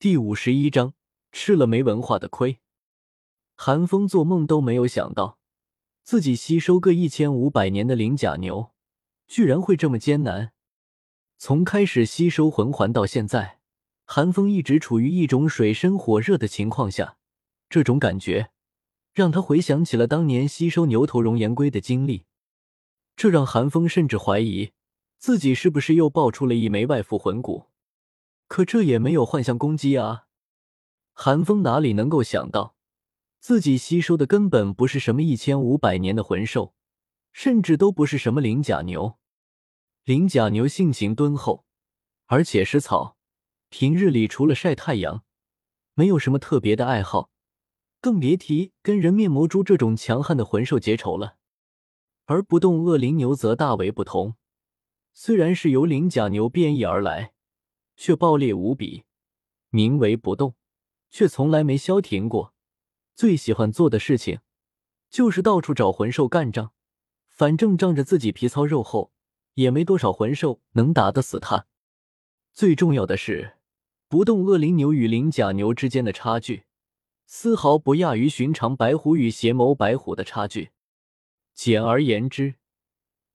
第五十一章吃了没文化的亏。韩风做梦都没有想到，自己吸收个一千五百年的灵甲牛，居然会这么艰难。从开始吸收魂环到现在，韩风一直处于一种水深火热的情况下，这种感觉让他回想起了当年吸收牛头熔岩龟的经历，这让韩风甚至怀疑自己是不是又爆出了一枚外附魂骨。可这也没有幻象攻击啊！韩风哪里能够想到，自己吸收的根本不是什么一千五百年的魂兽，甚至都不是什么灵甲牛。灵甲牛性情敦厚，而且食草，平日里除了晒太阳，没有什么特别的爱好，更别提跟人面魔蛛这种强悍的魂兽结仇了。而不动恶灵牛则大为不同，虽然是由灵甲牛变异而来。却暴烈无比，名为不动，却从来没消停过。最喜欢做的事情，就是到处找魂兽干仗。反正仗着自己皮糙肉厚，也没多少魂兽能打得死他。最重要的是，不动恶灵牛与灵甲牛之间的差距，丝毫不亚于寻常白虎与邪眸白虎的差距。简而言之，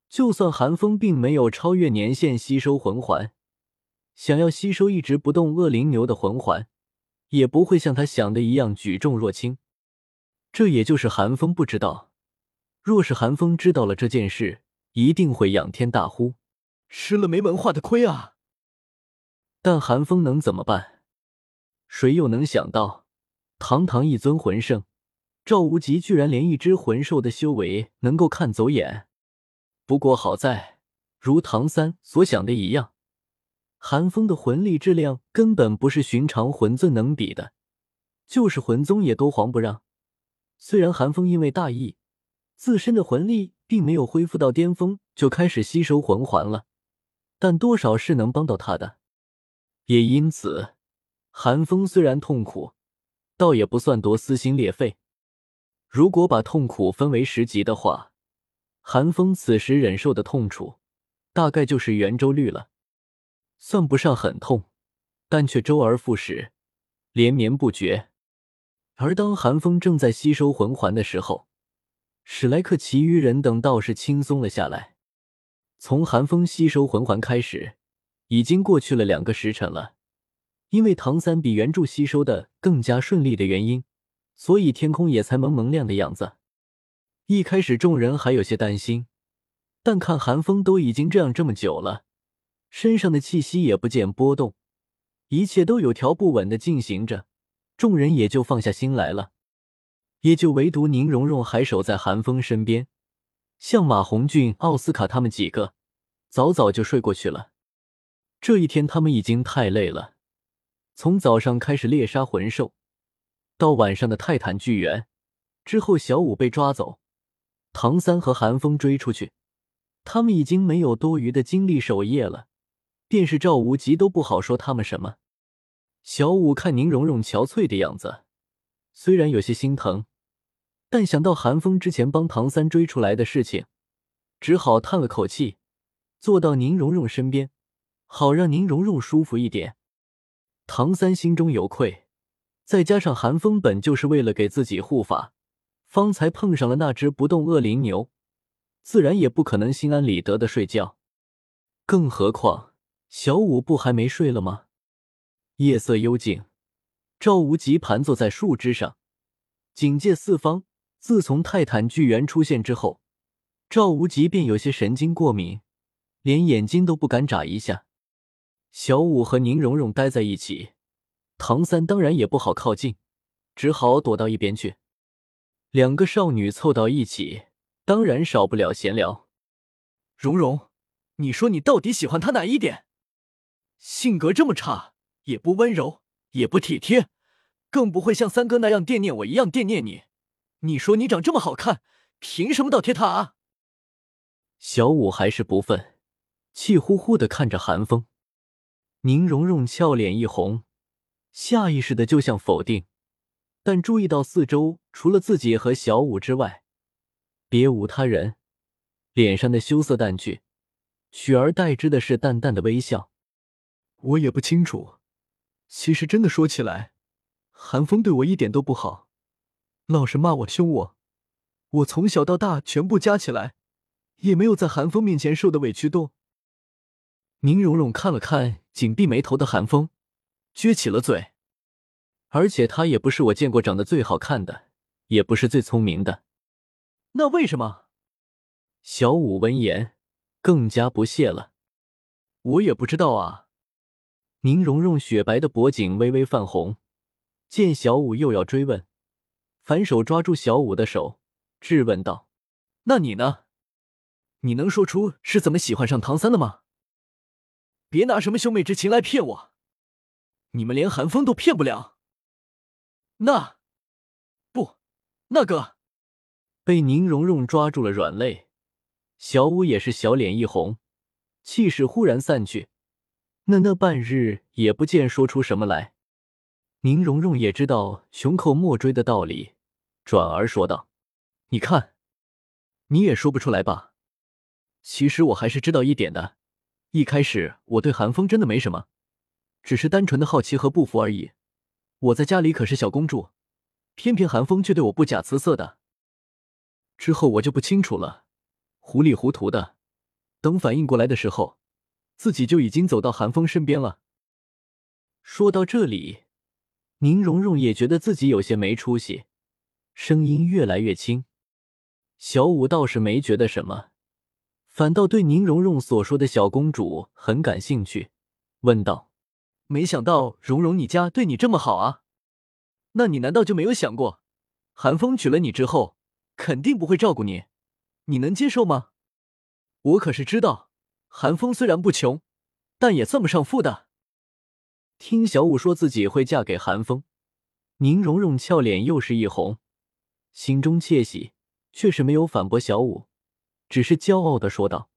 就算寒风并没有超越年限吸收魂环。想要吸收一直不动恶灵牛的魂环，也不会像他想的一样举重若轻。这也就是寒风不知道。若是寒风知道了这件事，一定会仰天大呼：“吃了没文化的亏啊！”但寒风能怎么办？谁又能想到，堂堂一尊魂圣赵无极，居然连一只魂兽的修为能够看走眼？不过好在，如唐三所想的一样。寒风的魂力质量根本不是寻常魂尊能比的，就是魂宗也都黄不让。虽然寒风因为大意，自身的魂力并没有恢复到巅峰，就开始吸收魂环了，但多少是能帮到他的。也因此，寒风虽然痛苦，倒也不算多撕心裂肺。如果把痛苦分为十级的话，寒风此时忍受的痛楚，大概就是圆周率了。算不上很痛，但却周而复始，连绵不绝。而当寒风正在吸收魂环的时候，史莱克其余人等倒是轻松了下来。从寒风吸收魂环开始，已经过去了两个时辰了。因为唐三比原著吸收的更加顺利的原因，所以天空也才蒙蒙亮的样子。一开始众人还有些担心，但看寒风都已经这样这么久了。身上的气息也不见波动，一切都有条不紊的进行着，众人也就放下心来了。也就唯独宁荣荣还守在寒风身边，像马红俊、奥斯卡他们几个，早早就睡过去了。这一天他们已经太累了，从早上开始猎杀魂兽，到晚上的泰坦巨猿，之后小五被抓走，唐三和寒风追出去，他们已经没有多余的精力守夜了。便是赵无极都不好说他们什么。小五看宁荣荣憔悴的样子，虽然有些心疼，但想到韩风之前帮唐三追出来的事情，只好叹了口气，坐到宁荣荣身边，好让宁荣荣舒服一点。唐三心中有愧，再加上韩风本就是为了给自己护法，方才碰上了那只不动恶灵牛，自然也不可能心安理得的睡觉，更何况。小五不还没睡了吗？夜色幽静，赵无极盘坐在树枝上，警戒四方。自从泰坦巨猿出现之后，赵无极便有些神经过敏，连眼睛都不敢眨一下。小五和宁荣荣待在一起，唐三当然也不好靠近，只好躲到一边去。两个少女凑到一起，当然少不了闲聊。荣荣，你说你到底喜欢他哪一点？性格这么差，也不温柔，也不体贴，更不会像三哥那样惦念我一样惦念你。你说你长这么好看，凭什么倒贴他啊？小五还是不忿，气呼呼的看着韩风。宁荣荣俏脸一红，下意识的就想否定，但注意到四周除了自己和小五之外，别无他人，脸上的羞涩淡去，取而代之的是淡淡的微笑。我也不清楚，其实真的说起来，韩风对我一点都不好，老是骂我、凶我。我从小到大全部加起来，也没有在韩风面前受的委屈多。宁荣荣看了看紧闭眉头的韩风，撅起了嘴。而且他也不是我见过长得最好看的，也不是最聪明的。那为什么？小五闻言更加不屑了。我也不知道啊。宁荣荣雪白的脖颈微微泛红，见小五又要追问，反手抓住小五的手，质问道：“那你呢？你能说出是怎么喜欢上唐三的吗？别拿什么兄妹之情来骗我，你们连韩风都骗不了。那，不，那个。”被宁荣荣抓住了软肋，小五也是小脸一红，气势忽然散去。那那半日也不见说出什么来，宁荣荣也知道熊寇莫追的道理，转而说道：“你看，你也说不出来吧？其实我还是知道一点的。一开始我对韩风真的没什么，只是单纯的好奇和不服而已。我在家里可是小公主，偏偏韩风却对我不假辞色的。之后我就不清楚了，糊里糊涂的。等反应过来的时候。”自己就已经走到韩风身边了。说到这里，宁荣荣也觉得自己有些没出息，声音越来越轻。小五倒是没觉得什么，反倒对宁荣荣所说的小公主很感兴趣，问道：“没想到荣荣你家对你这么好啊？那你难道就没有想过，韩风娶了你之后，肯定不会照顾你，你能接受吗？我可是知道。”韩风虽然不穷，但也算不上富的。听小五说自己会嫁给韩风，宁荣荣俏脸又是一红，心中窃喜，却是没有反驳小五，只是骄傲的说道：“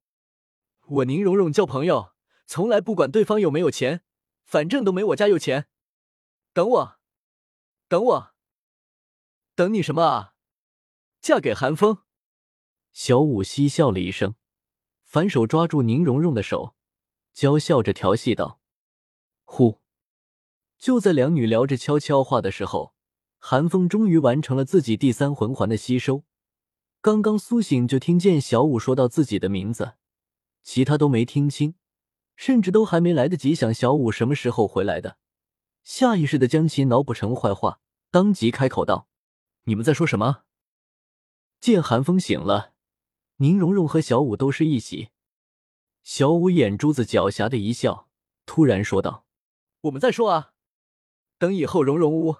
我宁荣荣交朋友，从来不管对方有没有钱，反正都没我家有钱。等我，等我，等你什么啊？嫁给韩风？”小五嬉笑了一声。反手抓住宁荣荣的手，娇笑着调戏道：“呼！”就在两女聊着悄悄话的时候，韩风终于完成了自己第三魂环的吸收。刚刚苏醒，就听见小五说到自己的名字，其他都没听清，甚至都还没来得及想小五什么时候回来的，下意识的将其脑补成坏话，当即开口道：“你们在说什么？”见韩风醒了。宁荣荣和小五都是一喜，小五眼珠子狡黠的一笑，突然说道：“我们再说啊，等以后荣荣屋。”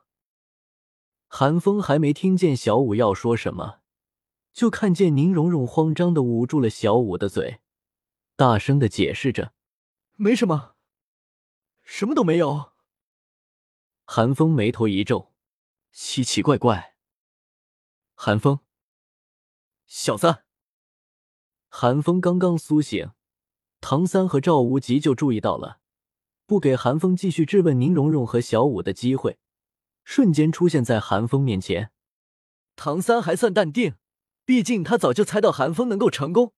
韩风还没听见小五要说什么，就看见宁荣荣慌张的捂住了小五的嘴，大声的解释着：“没什么，什么都没有。”韩风眉头一皱，奇奇怪怪。韩风，小子。寒风刚刚苏醒，唐三和赵无极就注意到了，不给寒风继续质问宁荣荣和小五的机会，瞬间出现在寒风面前。唐三还算淡定，毕竟他早就猜到寒风能够成功。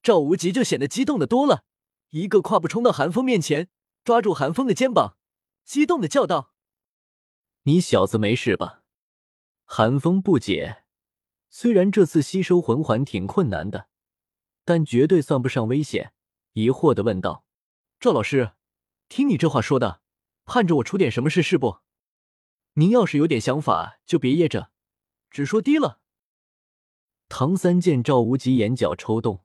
赵无极就显得激动的多了，一个跨步冲到寒风面前，抓住寒风的肩膀，激动的叫道：“你小子没事吧？”寒风不解，虽然这次吸收魂环挺困难的。但绝对算不上危险，疑惑的问道：“赵老师，听你这话说的，盼着我出点什么事是不？您要是有点想法，就别掖着，直说低了。”唐三见赵无极眼角抽动，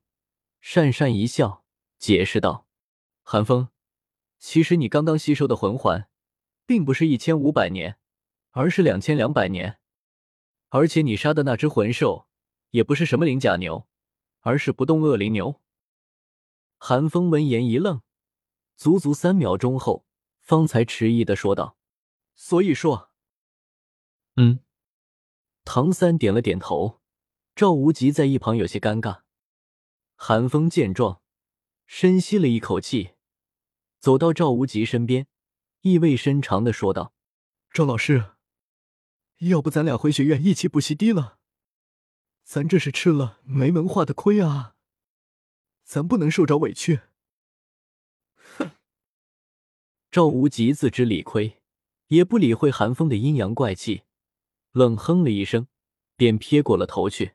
讪讪一笑，解释道：“寒风，其实你刚刚吸收的魂环，并不是一千五百年，而是两千两百年，而且你杀的那只魂兽，也不是什么灵甲牛。”而是不动恶灵牛。韩风闻言一愣，足足三秒钟后，方才迟疑的说道：“所以说，嗯。”唐三点了点头。赵无极在一旁有些尴尬。韩风见状，深吸了一口气，走到赵无极身边，意味深长的说道：“赵老师，要不咱俩回学院一起补习低了？”咱这是吃了没文化的亏啊！咱不能受着委屈。哼！赵无极自知理亏，也不理会寒风的阴阳怪气，冷哼了一声，便撇过了头去。